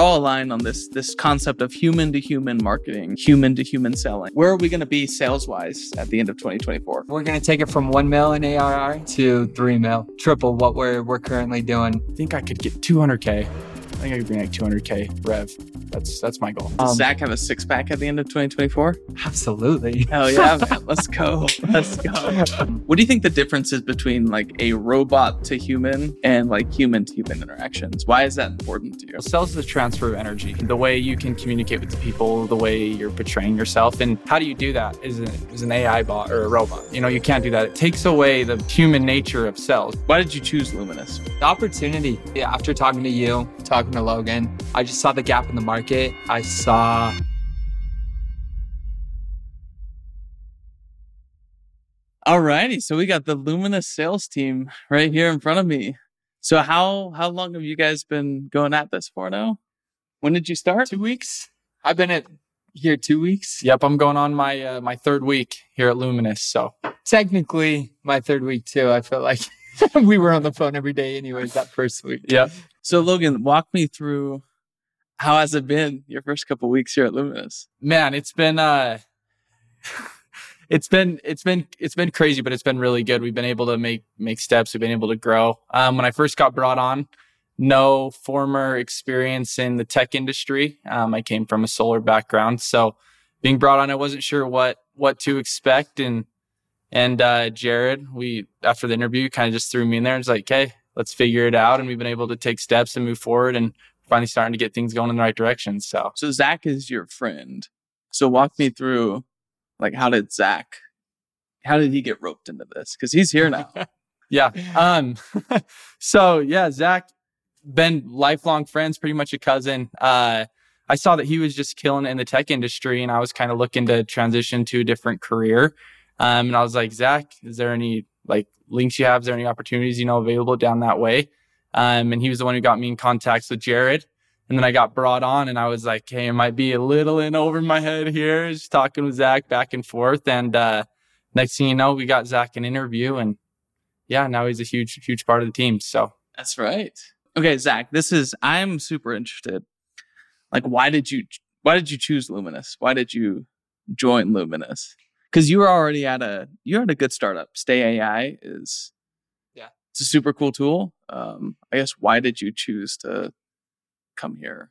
all aligned on this this concept of human to human marketing, human to human selling. Where are we going to be sales wise at the end of 2024? We're going to take it from 1 mil in ARR to 3 mil, triple what we're, we're currently doing. I think I could get 200K. I think I could bring like 200K rev. That's that's my goal. Does Um, Zach have a six pack at the end of 2024? Absolutely. Hell yeah, man. Let's go. Let's go. What do you think the difference is between like a robot to human and like human to human interactions? Why is that important to you? Sales is a transfer of energy. The way you can communicate with the people, the way you're portraying yourself, and how do you do that? Is an, is an AI bot or a robot? You know, you can't do that. It takes away the human nature of sales. Why did you choose Luminous? The opportunity, yeah, after talking to you, talking to Logan, I just saw the gap in the market. I saw Alrighty, so we got the Luminous sales team right here in front of me. So how how long have you guys been going at this for now? When did you start? two weeks. I've been at here two weeks. Yep, I'm going on my uh, my third week here at Luminous. So Technically, my third week too. I feel like we were on the phone every day, anyways. That first week. yeah, So Logan, walk me through how has it been your first couple weeks here at Luminous? man, it's been uh, it's been it's been it's been crazy, but it's been really good. We've been able to make make steps. We've been able to grow. Um, when I first got brought on, no former experience in the tech industry. Um, I came from a solar background, so being brought on, I wasn't sure what what to expect. And and uh, Jared, we after the interview, kind of just threw me in there and was like, "Okay, let's figure it out." And we've been able to take steps and move forward, and finally starting to get things going in the right direction. So So Zach is your friend. So walk me through like how did Zach how did he get roped into this? Because he's here now. yeah. Um. so yeah, Zach, been lifelong friends, pretty much a cousin. Uh, I saw that he was just killing it in the tech industry, and I was kind of looking to transition to a different career. Um, and I was like, Zach, is there any like links you have? Is there any opportunities you know available down that way? Um, and he was the one who got me in contact with Jared. And then I got brought on, and I was like, hey, it might be a little in over my head here, just talking with Zach back and forth. And uh, next thing you know, we got Zach an interview, and yeah, now he's a huge, huge part of the team. So That's right. Okay, Zach, this is I'm super interested. Like why did you why did you choose Luminous? Why did you join Luminous? Because you were already at a you're at a good startup. Stay AI is Yeah. It's a super cool tool. Um, I guess why did you choose to come here?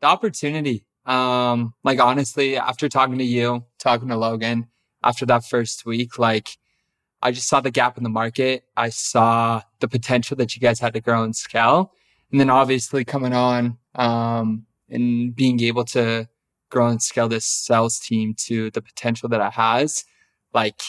the opportunity. Um, like honestly, after talking to you, talking to Logan, after that first week, like I just saw the gap in the market. I saw the potential that you guys had to grow and scale. And then obviously coming on, um, and being able to grow and scale this sales team to the potential that it has, like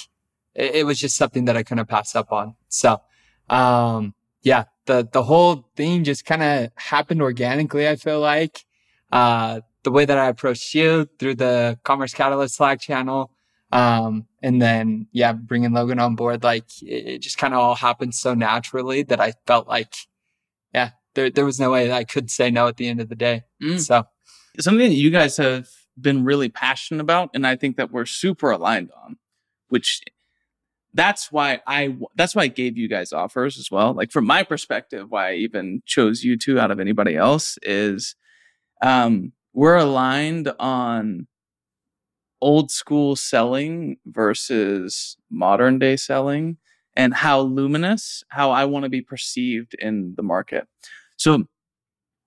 it, it was just something that I couldn't pass up on. So, um, yeah, the, the whole thing just kind of happened organically. I feel like, uh, the way that I approached you through the Commerce Catalyst Slack channel. Um, and then, yeah, bringing Logan on board, like it, it just kind of all happened so naturally that I felt like, yeah, there, there was no way that I could say no at the end of the day. Mm. So, something that you guys have been really passionate about and i think that we're super aligned on which that's why i that's why i gave you guys offers as well. Like from my perspective why i even chose you two out of anybody else is um we're aligned on old school selling versus modern day selling and how luminous how i want to be perceived in the market. So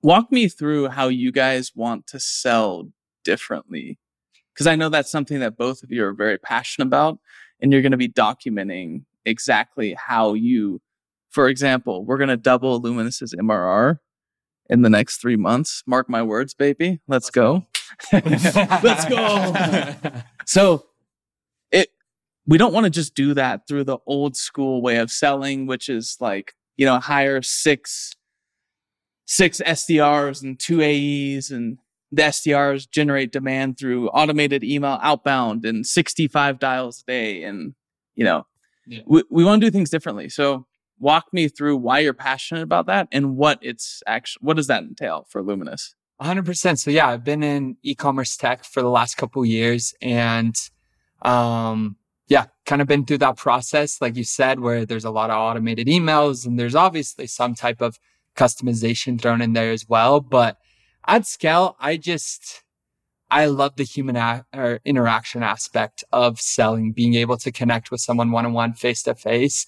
walk me through how you guys want to sell differently because i know that's something that both of you are very passionate about and you're going to be documenting exactly how you for example we're going to double luminous's mrr in the next three months. Mark my words baby. Let's, go. let's go. So it we don't want to just do that through the old school way of selling which is like you know hire six six SDRs and two AEs and the SDRs generate demand through automated email outbound and 65 dials a day. And, you know, Yeah. we, we want to do things differently. So walk me through why you're passionate about that and what it's actually, what does that entail for Luminous? 100%. So yeah, I've been in e-commerce tech for the last couple years and um yeah, kind of been through that process like you said where there's a lot of automated emails and there's obviously some type of customization thrown in there as well, but at scale, I just, I love the human a- or interaction aspect of selling, being able to connect with someone one on one, face to face.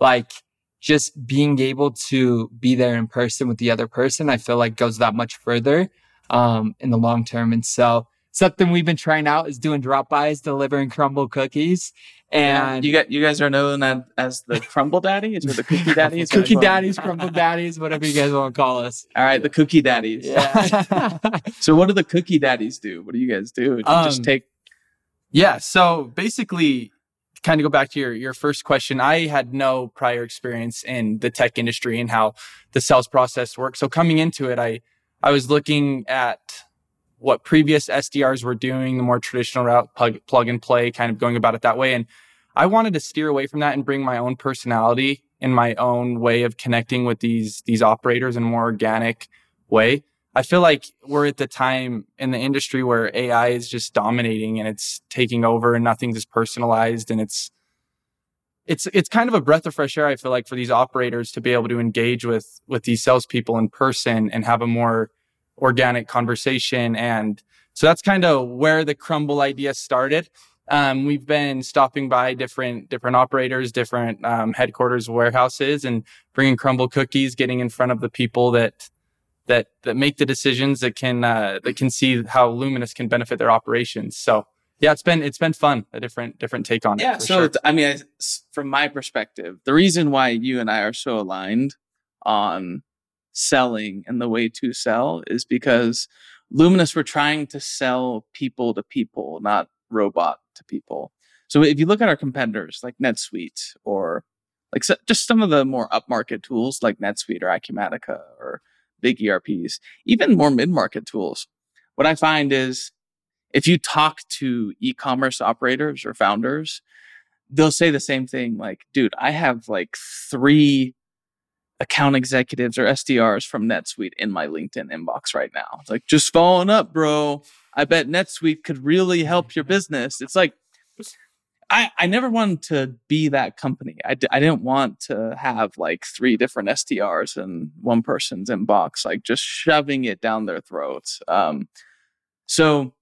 Like just being able to be there in person with the other person, I feel like goes that much further um, in the long term. And so something we've been trying out is doing drop bys, delivering Crumbl cookies. And you got you guys are known as, the Crumbl daddies or the cookie daddies. cookie daddies, Crumbl daddies, whatever you guys want to call us. All right, the cookie daddies. Yeah. So what do the cookie daddies do? What do you guys do? Do you Um, just take Yeah. So basically, kind of go back to your, your first question. I had no prior experience in the tech industry and how the sales process works. So coming into it, I, I was looking at what previous SDRs were doing, the more traditional route, plug, plug and play, kind of going about it that way. And I wanted to steer away from that and bring my own personality and my own way of connecting with these, these operators in a more organic way. I feel like we're at the time in the industry where AI is just dominating and it's taking over and nothing's as personalized and it's it's it's kind of a breath of fresh air. I feel like for these operators to be able to engage with with these salespeople in person and have a more organic conversation. And so that's kind of where the Crumbl idea started. Um, we've been stopping by different different operators, different um, headquarters, warehouses, and bringing Crumbl cookies, getting in front of the people that that that make the decisions that can uh, that can see how Luminous can benefit their operations. So yeah, it's been it's been fun, a different different take on it. Yeah. So sure. I mean, I- from my perspective, the reason why you and I are so aligned on selling and the way to sell is because Luminous we're trying to sell people to people, not robot to people. So if you look at our competitors like NetSuite or like just some of the more upmarket tools like NetSuite or Acumatica or big ERPs, even more mid-market tools, what I find is if you talk to e-commerce operators or founders, they'll say the same thing like, dude, I have like three account executives or SDRs from NetSuite in my LinkedIn inbox right now. It's like, just following up, bro. I bet NetSuite could really help your business. It's like, I, I never wanted to be that company. I, d- I didn't want to have like three different SDRs in one person's inbox, like just shoving it down their throats. Um, so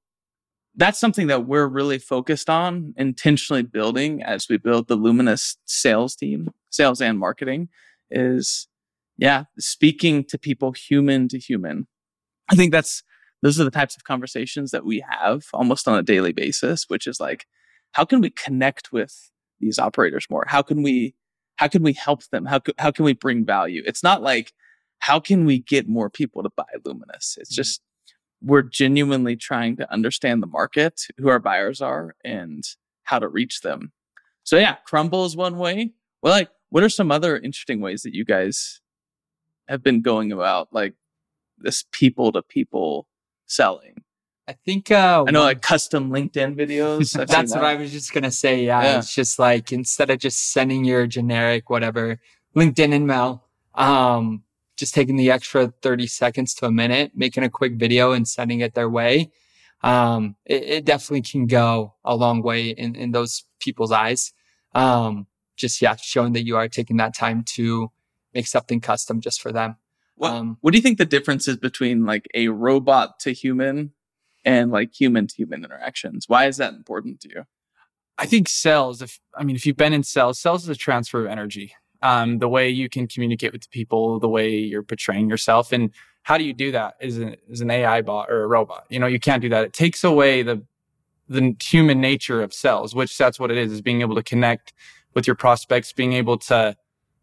that's something that we're really focused on intentionally building as we build the luminous sales team sales and marketing is yeah speaking to people human to human. I think that's those are the types of conversations that we have almost on a daily basis which is like how can we connect with these operators more? How can we how can we help them? How, how can we bring value? It's not like how can we get more people to buy luminous? It's mm-hmm. just we're genuinely trying to understand the market, who our buyers are, and how to reach them. So yeah, Crumbl is one way. Well, like, what are some other interesting ways that you guys have been going about like this people to people selling? I think uh, I know like custom LinkedIn videos. That's what. I was just gonna say. Yeah, Yeah. it's just like instead of just sending your generic whatever LinkedIn email, um, just taking the extra thirty seconds to a minute, making a quick video and sending it their way. Um, it, it definitely can go a long way in in those people's eyes. Um, just yeah, showing that you are taking that time to make something custom just for them. What, Um, what do you think the difference is between like a robot to human and like human to human interactions? Why is that important to you? I think sales, if I mean, if you've been in sales, sales is a transfer of energy. Um, the way you can communicate with the people, the way you're portraying yourself, and how do you do that as an, as an AI bot or a robot? You know, you can't do that. It takes away the the human nature of sales, which that's what it is: is being able to connect with your prospects, being able to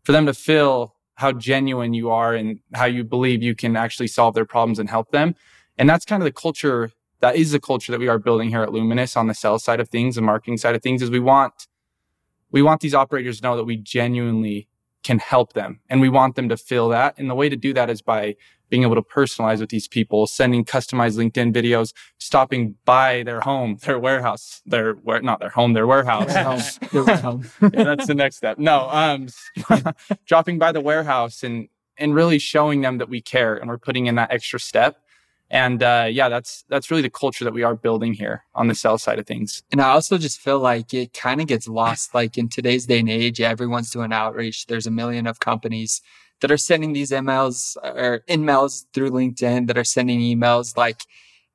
for them to feel how genuine you are and how you believe you can actually solve their problems and help them. And that's kind of the culture that is the culture that we are building here at Luminous on the sales side of things, the marketing side of things, is we want we want these operators to know that we genuinely can help them and we want them to feel that. And the way to do that is by being able to personalize with these people, sending customized LinkedIn videos, stopping by their home, their warehouse, their where not their home, their warehouse. home. yeah, that's the next step. No, um, dropping by the warehouse and and really showing them that we care and we're putting in that extra step. And uh, yeah, that's that's really the culture that we are building here on the sales side of things. And I also just feel like it kind of gets lost. Like in today's day and age, everyone's doing outreach. There's a million of companies that are sending these emails or in-mails through LinkedIn that are sending emails like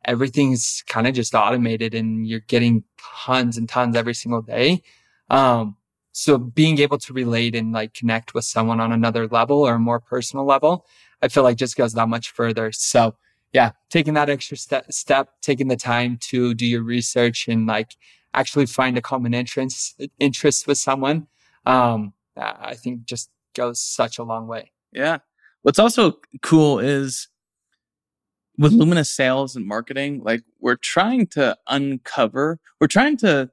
everything's kind of just automated and you're getting tons and tons every single day. Um, so being able to relate and like connect with someone on another level or a more personal level, I feel like just goes that much further. So yeah, taking that extra step, step, taking the time to do your research and like actually find a common interest, interest with someone. Um, I think just goes such a long way. Yeah. What's also cool is with Luminous sales and marketing, like we're trying to uncover, we're trying to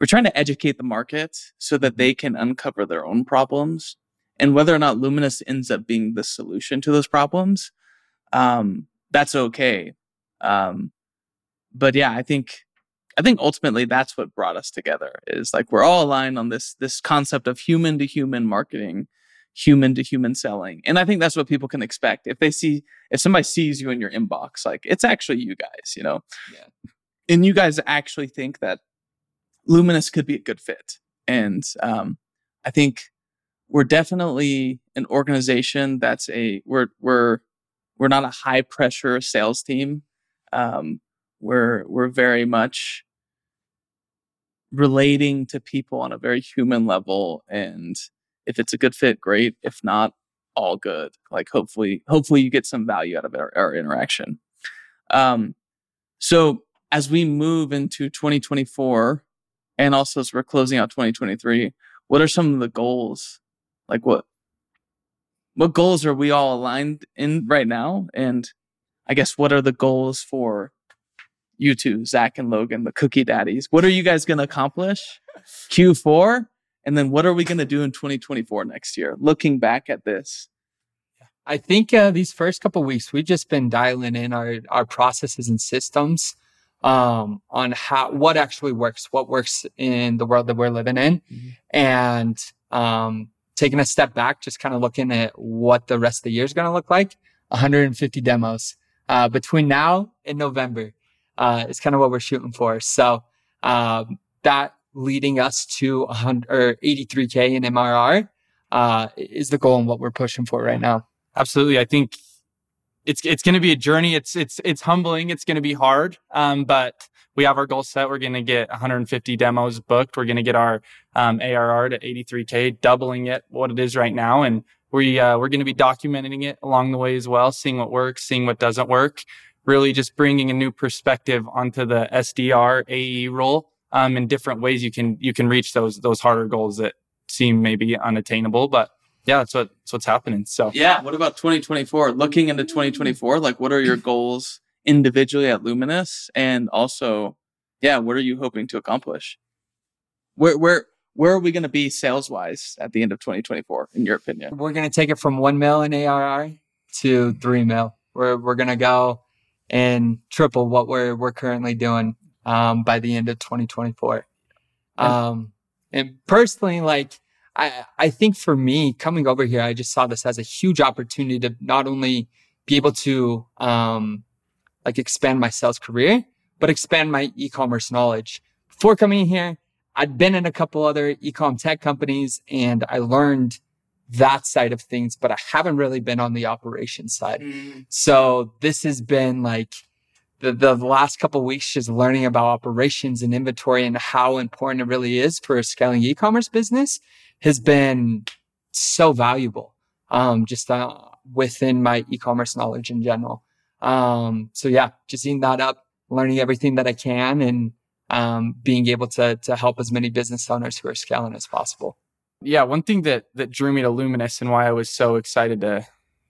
we're trying to educate the market so that they can uncover their own problems and whether or not Luminous ends up being the solution to those problems. Um, that's okay. Um, but yeah, I think I think ultimately that's what brought us together is like we're all aligned on this this concept of human to human marketing human to human selling. And I think that's what people can expect. If they see, if somebody sees you in your inbox, like it's actually you guys, you know? Yeah. And you guys actually think that Luminous could be a good fit. And um, I think we're definitely an organization that's a, we're, we're, we're not a high pressure sales team. Um, we're, we're very much relating to people on a very human level and if it's a good fit, great. If not, all good. Like hopefully, hopefully you get some value out of our, our interaction. Um, so as we move into 2024 and also as we're closing out 2023, what are some of the goals? Like what, what goals are we all aligned in right now? And I guess what are the goals for you two, Zach and Logan, the cookie daddies? What are you guys going to accomplish? Q4 and then what are we going to do in 2024 next year? Looking back at this. I think uh, these first couple weeks we've just been dialing in our our processes and systems um, on how what actually works, what works in the world that we're living in, mm-hmm. and um, taking a step back, just kind of looking at what the rest of the year is going to look like. 150 demos uh, between now and November uh, is kind of what we're shooting for. So um, that leading us to 100 or 83k in MRR uh, is the goal and what we're pushing for right now. Absolutely, I think it's it's going to be a journey. It's it's it's humbling. It's going to be hard, um, but we have our goal set. We're going to get 150 demos booked. We're going to get our um, ARR to 83k, doubling it what it is right now, and we uh, we're going to be documenting it along the way as well, seeing what works, seeing what doesn't work. Really, just bringing a new perspective onto the SDR AE role um, in different ways you can you can reach those those harder goals that seem maybe unattainable but yeah that's what that's what's happening. So yeah what about 2024 looking into 2024 like what are your goals individually at luminous? And also yeah what are you hoping to accomplish? Where where where are we going to be sales wise at the end of 2024 in your opinion? We're going to take it from 1 mil in arr to 3 mil. We're, we're going to go and triple what we're we're currently doing um, by the end of 2024. Um, and personally, like, I, I think for me coming over here, I just saw this as a huge opportunity to not only be able to, um, like expand my sales career, but expand my e-commerce knowledge. Before coming here, I'd been in a couple other e-com tech companies and I learned that side of things, but I haven't really been on the operations side. Mm. So this has been like the, the last couple weeks just learning about operations and inventory and how important it really is for a scaling e-commerce business has been so valuable. Um, just uh, within my e-commerce knowledge in general. Um, so yeah, just eating that up, learning everything that I can and, um, being able to, to help as many business owners who are scaling as possible. Yeah. One thing that, that drew me to Luminous and why I was so excited to,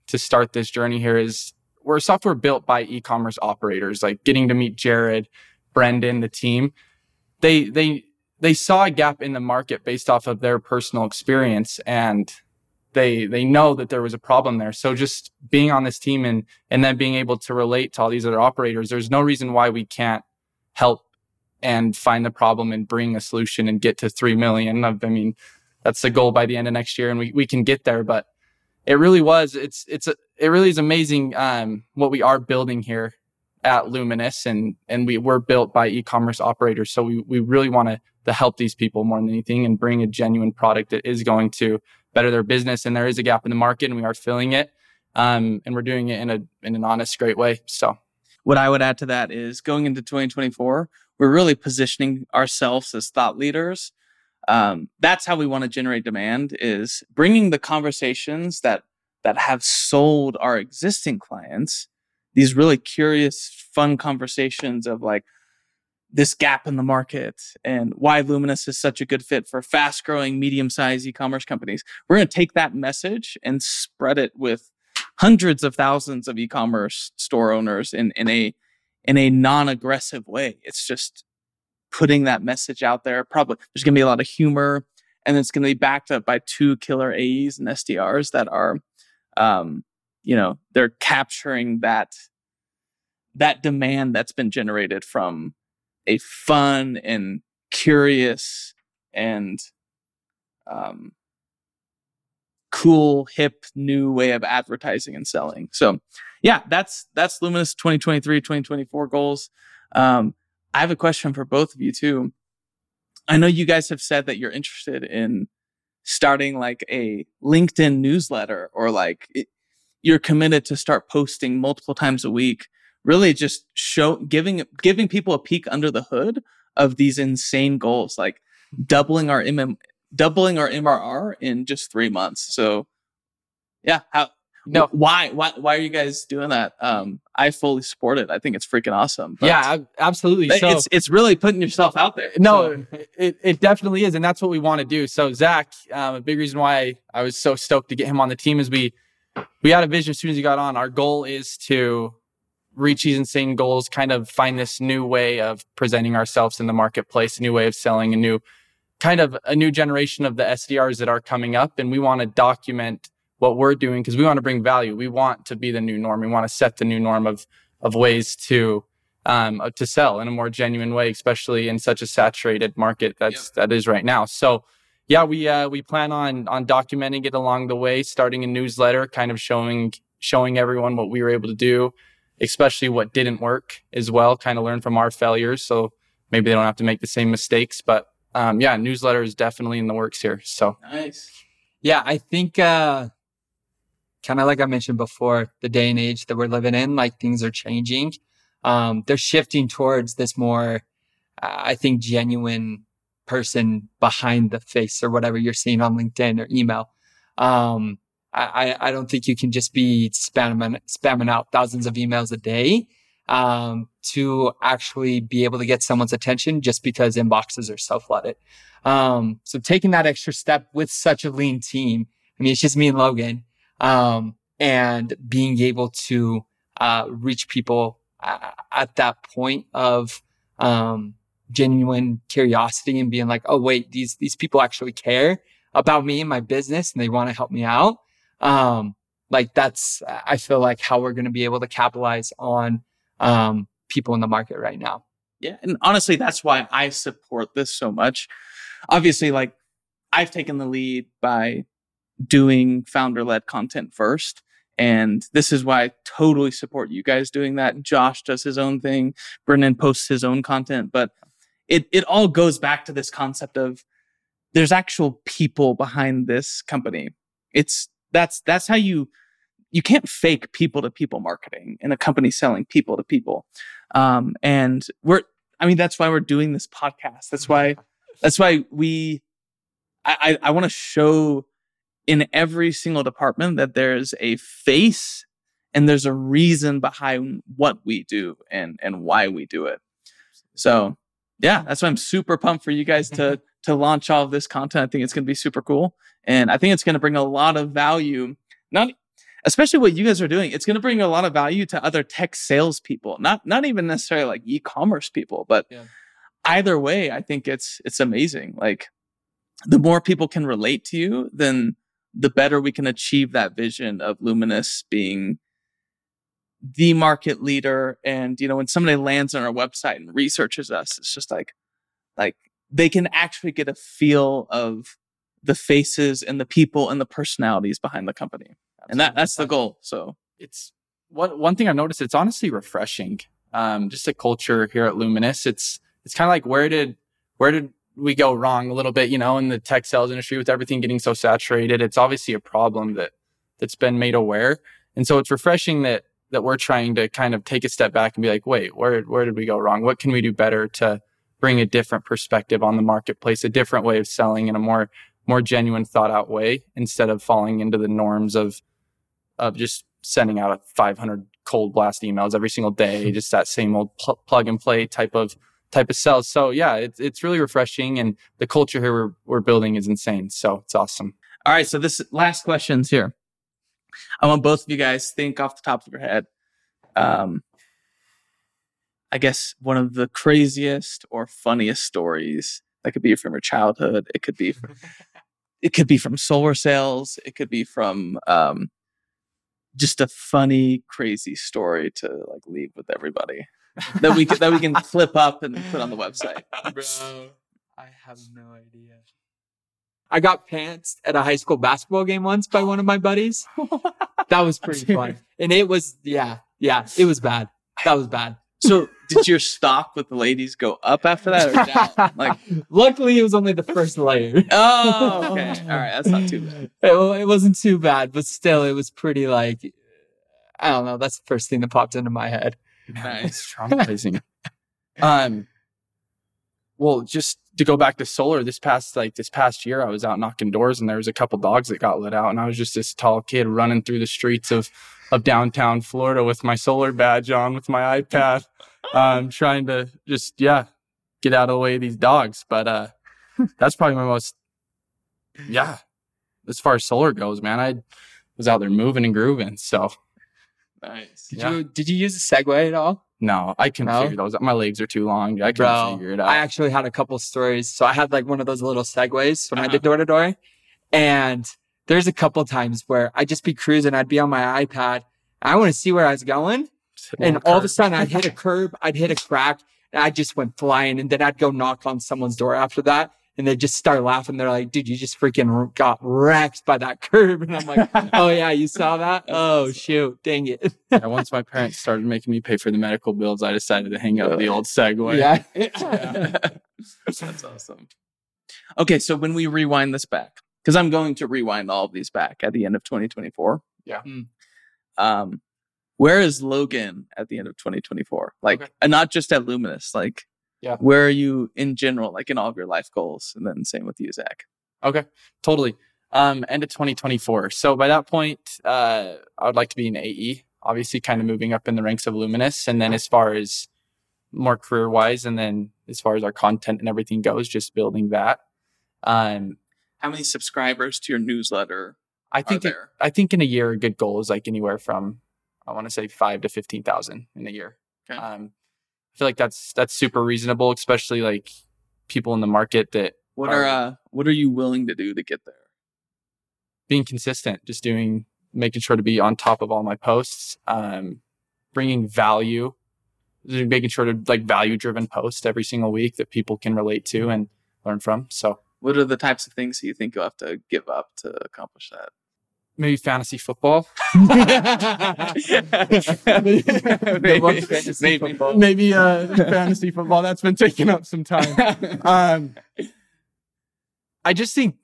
to start this journey here is we're software built by e-commerce operators, like getting to meet Jared, Brendan, the team. They they they saw a gap in the market based off of their personal experience and they they know that there was a problem there. So just being on this team and and then being able to relate to all these other operators, there's no reason why we can't help and find the problem and bring a solution and get to three million. I mean, that's the goal by the end of next year, and we we can get there. But it really was. It's it's a, it really is amazing um, what we are building here at Luminous, and and we were built by e-commerce operators. So we we really want to to help these people more than anything, and bring a genuine product that is going to better their business. And there is a gap in the market, and we are filling it. Um, and we're doing it in a in an honest, great way. So, what I would add to that is going into 2024, we're really positioning ourselves as thought leaders. Um, that's how we want to generate demand is bringing the conversations that that have sold our existing clients these really curious fun conversations of like this gap in the market and why luminous is such a good fit for fast growing medium sized e-commerce companies. We're going to take that message and spread it with hundreds of thousands of e-commerce store owners in, in a in a non-aggressive way. It's just putting that message out there. Probably there's going to be a lot of humor, and it's going to be backed up by two killer AEs and SDRs that are, um, you know, they're capturing that that demand that's been generated from a fun and curious and um, cool, hip, new way of advertising and selling. So, yeah, that's that's Luminous 2023, 2024 goals. Um, I have a question for both of you too. I know you guys have said that you're interested in starting like a LinkedIn newsletter or like it, you're committed to start posting multiple times a week. Really just show giving giving people a peek under the hood of these insane goals like doubling our MM doubling our MRR in just 3 months. So yeah, how no. Why why why are you guys doing that? Um i fully support it. I think it's freaking awesome yeah absolutely. So it's it's really putting yourself out there no so. it, it definitely is and that's what we want to do. So zach um, a big reason why i was so stoked to get him on the team is we we had a vision as soon as he got on. Our goal is to reach these insane goals kind of find this new way of presenting ourselves in the marketplace a new way of selling a new kind of a new generation of the sdrs that are coming up and we want to document what we're doing because we want to bring value. We want to be the new norm. We want to set the new norm of of ways to um, to sell in a more genuine way, especially in such a saturated market that's yep. that is right now. So, yeah, we uh, we plan on on documenting it along the way, starting a newsletter, kind of showing showing everyone what we were able to do, especially what didn't work as well. Kind of learn from our failures, so maybe they don't have to make the same mistakes. But um, yeah, newsletter is definitely in the works here. So nice. Yeah, I think uh, kind of like I mentioned before, the day and age that we're living in, like things are changing. Um, they're shifting towards this more, uh, I think, genuine person behind the face or whatever you're seeing on LinkedIn or email. Um, I, I don't think you can just be spamming, spamming out thousands of emails a day um, to actually be able to get someone's attention just because inboxes are so flooded. Um, so taking that extra step with such a lean team, I mean, it's just me and Logan um, and being able to uh, reach people at that point of um, genuine curiosity and being like, oh wait, these these people actually care about me and my business, and they want to help me out. Um, like that's I feel like how we're going to be able to capitalize on um, people in the market right now. Yeah, and honestly, that's why I support this so much. Obviously, like I've taken the lead by doing founder led content first. And this is why I totally support you guys doing that. Josh does his own thing. Brendan posts his own content, but it, it all goes back to this concept of there's actual people behind this company. It's that's, that's how you, you can't fake people to people marketing in a company selling people to people. Um, and we're, I mean, that's why we're doing this podcast. That's why, that's why we, I, I, I want to show in every single department that there's a face and there's a reason behind what we do and and why we do it. So yeah, that's why I'm super pumped for you guys to mm-hmm. to launch all of this content. I think it's going to be super cool, and I think it's going to bring a lot of value. Not especially what you guys are doing. It's going to bring a lot of value to other tech salespeople. Not not even necessarily like e-commerce people, but yeah. either way, I think it's it's amazing. Like the more people can relate to you, then the better we can achieve that vision of Luminous being the market leader. And, you know, when somebody lands on our website and researches us, it's just like, like they can actually get a feel of the faces and the people and the personalities behind the company. Absolutely. And that, that's the goal. So it's one, one thing I've noticed, it's honestly refreshing. Um, just a culture here at Luminous. It's, it's kind of like, where did, where did we go wrong a little bit, you know, in the tech sales industry with everything getting so saturated. It's obviously a problem that that's been made aware. And so it's refreshing that that we're trying to kind of take a step back and be like, wait, where where did we go wrong? What can we do better to bring a different perspective on the marketplace, a different way of selling in a more more genuine, thought out way instead of falling into the norms of of just sending out 500 cold blast emails every single day, just that same old pl- plug and play type of type of sales. So yeah, it's it's really refreshing, and the culture here we're we're building is insane. So it's awesome. All right, so this last question's here. I want both of you guys think off the top of your head. Um, I guess one of the craziest or funniest stories that could be from your childhood. It could be, from, it could be from solar sales. It could be from um, just a funny, crazy story to like leave with everybody that we can, that we can clip up and put on the website. Bro, I have no idea. I got pants at a high school basketball game once by one of my buddies. That was pretty fun. And it was, yeah, yeah, it was bad. That was bad. So, did your stock with the ladies go up after that or down? Like, luckily, it was only the first layer. oh, okay, all right, that's not too bad. It, it wasn't too bad, but still, it was pretty like, I don't know. That's the first thing that popped into my head. Nice. It's traumatizing. um, well, just to go back to solar, this past like this past year, I was out knocking doors, and there was a couple dogs that got let out, and I was just this tall kid running through the streets of of downtown Florida with my solar badge on, with my iPad, um, trying to just yeah get out of the way of these dogs. But uh, that's probably my most yeah. As far as solar goes, man, I was out there moving and grooving. So Nice. Did Yeah. you did you use a Segway at all? no, I can No? figure those out. My legs are too long. I can Bro, figure it out. I actually had a couple stories. So I had like one of those little segways when I Uh-huh. did door to door. And there's a couple times where I'd just be cruising, I'd be on my iPad. I want to see where I was going. And the all of a sudden I'd hit a curb, I'd hit a crack, and I just went flying. And then I'd go knock on someone's door after that. And they just start laughing. They're like, dude, you just freaking got wrecked by that curb. And I'm like, oh yeah, you saw that? Oh shoot, dang it. Yeah, once my parents started making me pay for the medical bills, I decided to hang up the old Segway. Yeah. That's awesome. Okay, so when we rewind this back, because I'm going to rewind all of these back at the end of 2024. Yeah. Hmm. Um, where is Logan at the end of 2024? Like, Okay. and not just at Luminous. Like, Yeah. where are you in general? Like in all of your life goals, and then same with you, Zach. Okay, totally. Um, end of 2024. So by that point, uh, I would like to be an AE, obviously kind of moving up in the ranks of Luminous. And then as far as more career wise, and then as far as our content and everything goes, just building that. Um, How many subscribers to your newsletter I think it? I think in a year a good goal is like anywhere from I want to say five to fifteen thousand in a year. Okay. Um, feel like that's that's super reasonable, especially like people in the market that what are uh, what are you willing to do to get there? being consistent, just doing, making sure to be on top of all my posts, um, bringing value, making sure to like value driven post every single week that people can relate to and learn from. So What are the types of things that you think you'll have to give up to accomplish that? Maybe fantasy football, maybe, fantasy football. maybe uh, fantasy football. That's been taking up some time. um, I just think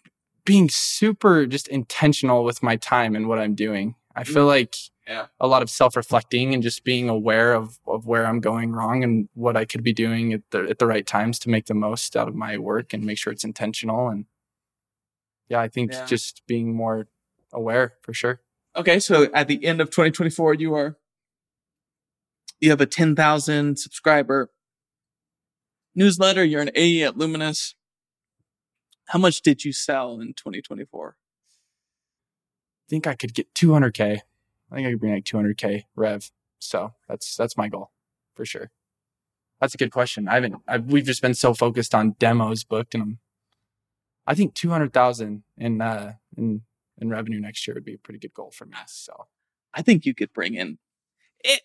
being super just intentional with my time and what I'm doing. I feel like Yeah. a lot of self-reflecting and just being aware of, of where I'm going wrong and what I could be doing at the at the right times to make the most out of my work and make sure it's intentional. And yeah, I think Yeah. just being more aware for sure. Okay, so at the end of 2024, you are you have a 10,000 subscriber newsletter. You're an AE at Luminous. How much did you sell in 2024? I think I could get 200k. I think I could bring like 200k rev. So that's that's my goal for sure. That's a good question. I haven't. I've, we've just been so focused on demos booked, and I'm, I think 200,000 in uh in in revenue next year would be a pretty good goal for me. Ah. So I think you could bring in it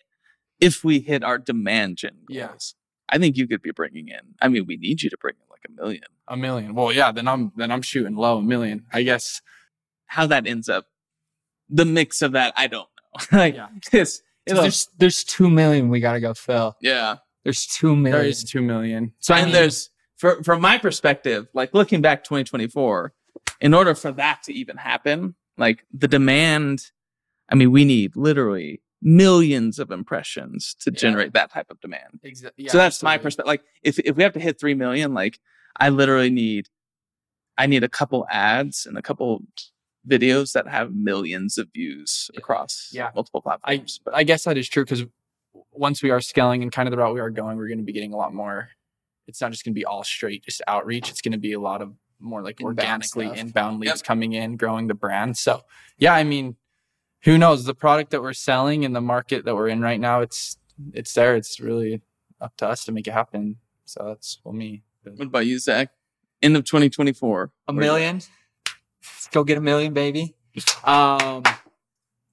if we hit our demand gen goals. Yeah. I think you could be bringing in. I mean, we need you to bring in like a million. a million. Well, yeah. Then I'm then I'm shooting low a million. I guess. How that ends up, the mix of that, I don't know. like, Yeah. it's, it'll- there's there's two million we gotta go fill. yeah. There's two million. There is two million. So I and mean, there's for, from my perspective, like looking back 2024, in order for that to even happen, like the demand, I mean, we need literally millions of impressions to Yeah. generate that type of demand. Exa- so that's my perspective. Like if, if we have to hit 3 million, like I literally need, I need a couple ads and a couple videos that have millions of views across Yeah. multiple platforms. but I guess that is true because once we are scaling and kind of the route we are going, we're going to be getting a lot more. It's not just going to be all straight, just outreach. It's going to be a lot of more like Inbound organically stuff. inbound leads Yep. coming in, growing the brand. So, yeah, I mean, who knows the product that we're selling and the market that we're in right now? It's it's there. It's really up to us to make it happen. So that's for me. what about you, Zach? End of 2024. A Where you million. Let's go get a million, baby. Um,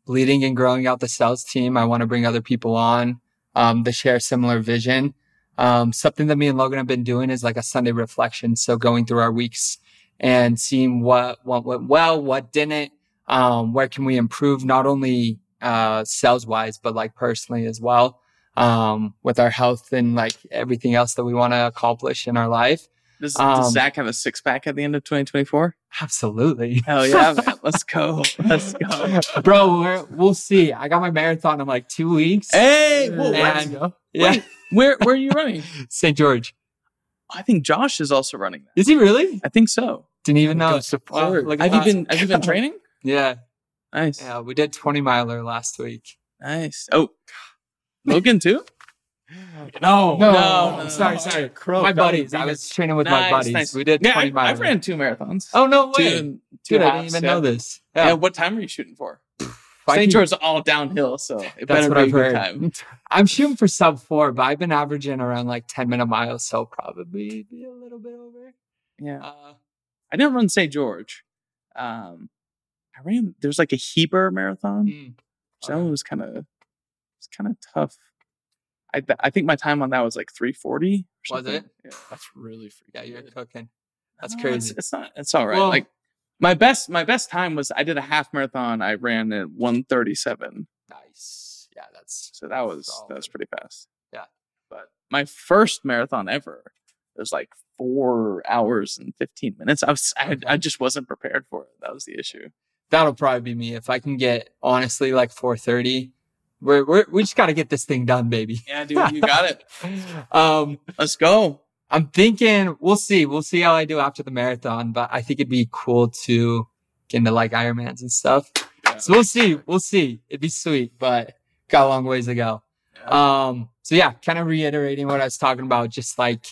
leading and growing out the sales team. I want to bring other people on um, that share similar vision. Um, something that me and Logan have been doing is like a Sunday reflection. So going through our weeks and seeing what, what went well, what didn't, um, where can we improve, not only uh, sales wise, but like personally as well, um, with our health and like everything else that we want to accomplish in our life. Does, Um, does Zach have a six pack at the end of 2024? Absolutely. Hell yeah, man. Let's go. Let's go. Bro, we're, we'll see. I got my marathon in like two weeks. Hey, whoa, And- let's- yeah, Wait, where where are you running? St. George. I think Josh is also running that. Is he really? I think so. Didn't even know. support. Wow, look Have you been have you been training? Yeah, Nice. yeah. We did 20 miler last week. Nice. Oh, Logan too? No, No, no, sorry, no. sorry. Crow, my buddies. I was training with my buddies. nice. We did Yeah, 20 I, miler. I've ran two marathons. Oh no way, and- two dude! I didn't even yeah. know this. Yeah. Yeah, what time are you shooting for? St. can- George is all downhill, so it That's better what be a I've good time. I'm shooting for sub four, but I've been averaging around like 10 minute miles, so probably be a little bit over. Yeah. Uh, I didn't run St. George. Um, I ran. There's like a Heber marathon. mm. So that one was kind of it's kind of tough. I th- I think my time on that was like 340. Was it? Yeah. That's really freaking Yeah, you're cooking. That's No, crazy. It's, it's not. It's all right. Well- like my best my best time was I did a half marathon. I ran at 137. Nice. Yeah, that's So that was that was pretty fast. Yeah. But my first marathon ever was like four hours and 15 minutes. I was I, I just wasn't prepared for it. That was the issue. that'll probably be me if I can get honestly like 430. We're, we're we just got to get this thing done, baby. Yeah, dude, you got it. Um, Let's go. I'm thinking we'll see. We'll see how I do after the marathon, but I think it'd be cool to get into like Ironmans and stuff. So we'll see. We'll see. It'd be sweet, but got a long ways to go. Um, so yeah, kind of reiterating what I was talking about, just like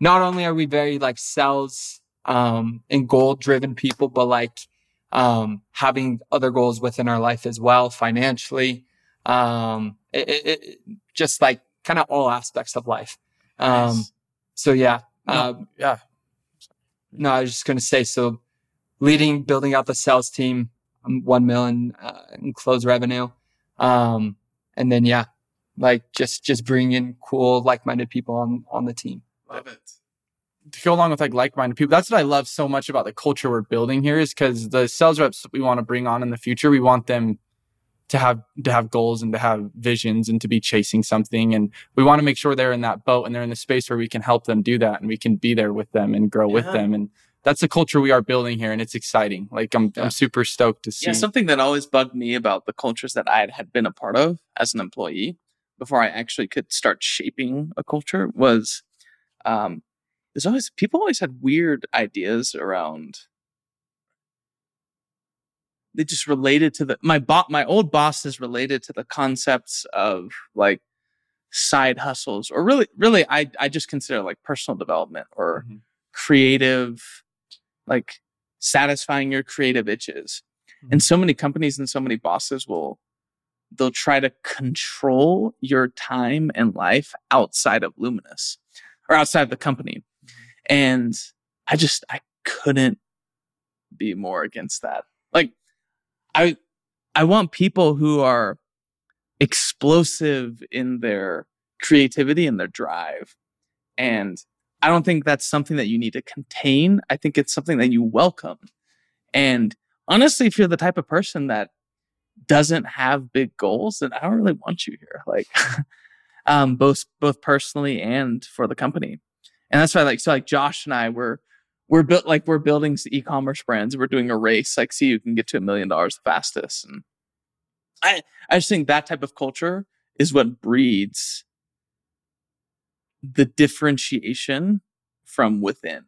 not only are we very like sales um and goal driven people, but like um having other goals within our life as well, financially. Um it, it, it just like kind of all aspects of life. Um Nice. So yeah. No, Uh, yeah, no, I was just gonna say so. Leading, building out the sales team, um, one million uh, in close revenue, um, and then yeah, like just just bring in cool, like-minded people on on the team. Love it. to go along with like like-minded people. That's what I love so much about the culture we're building here is because the sales reps we want to bring on in the future, we want them to have to have goals and to have visions and to be chasing something. And we want to make sure they're in that boat and they're in the space where we can help them do that and we can be there with them and grow with them. And that's the culture we are building here, and it's exciting. Like I'm Yeah. I'm super stoked to see. Yeah, something that always bugged me about the cultures that I had been a part of as an employee before I actually could start shaping a culture was um, there's always people always had weird ideas around. They just related to the my bo- my old bosses related to the concepts of like side hustles or really really I I just consider like personal development or Mhm. creative like satisfying your creative itches. And so many companies and so many bosses will they'll try to control your time and life outside of Luminous or outside of the company. And I just I couldn't be more against that. I I want people who are explosive in their creativity and their drive. And I don't think that's something that you need to contain. I think it's something that you welcome. And honestly, if you're the type of person that doesn't have big goals, then I don't really want you here. Like, um, both both personally and for the company. And that's why like so like Josh and I were we're built like we're building e-commerce brands. We're doing a race, like see who can get to a million dollars the fastest. And I I just think that type of culture is what breeds the differentiation from within.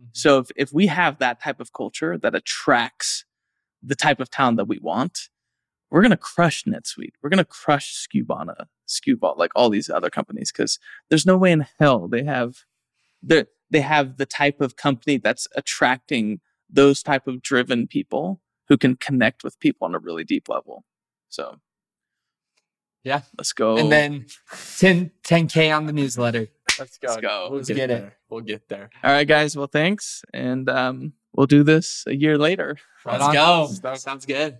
Mm-hmm. So if, if we have that type of culture that attracts the type of talent that we want, we're gonna crush NetSuite. We're gonna crush Skubana, Skubot, like all these other companies, because there's no way in hell they have they they have the type of company that's attracting those type of driven people who can connect with people on a really deep level. So Yeah. let's go. And then 10, 10K on the newsletter. Let's go. Let's go. We'll Let's get it. there. We'll get there. all right, guys. Well, thanks, and um, we'll do this a year later. Right Let's on. go. Sounds good.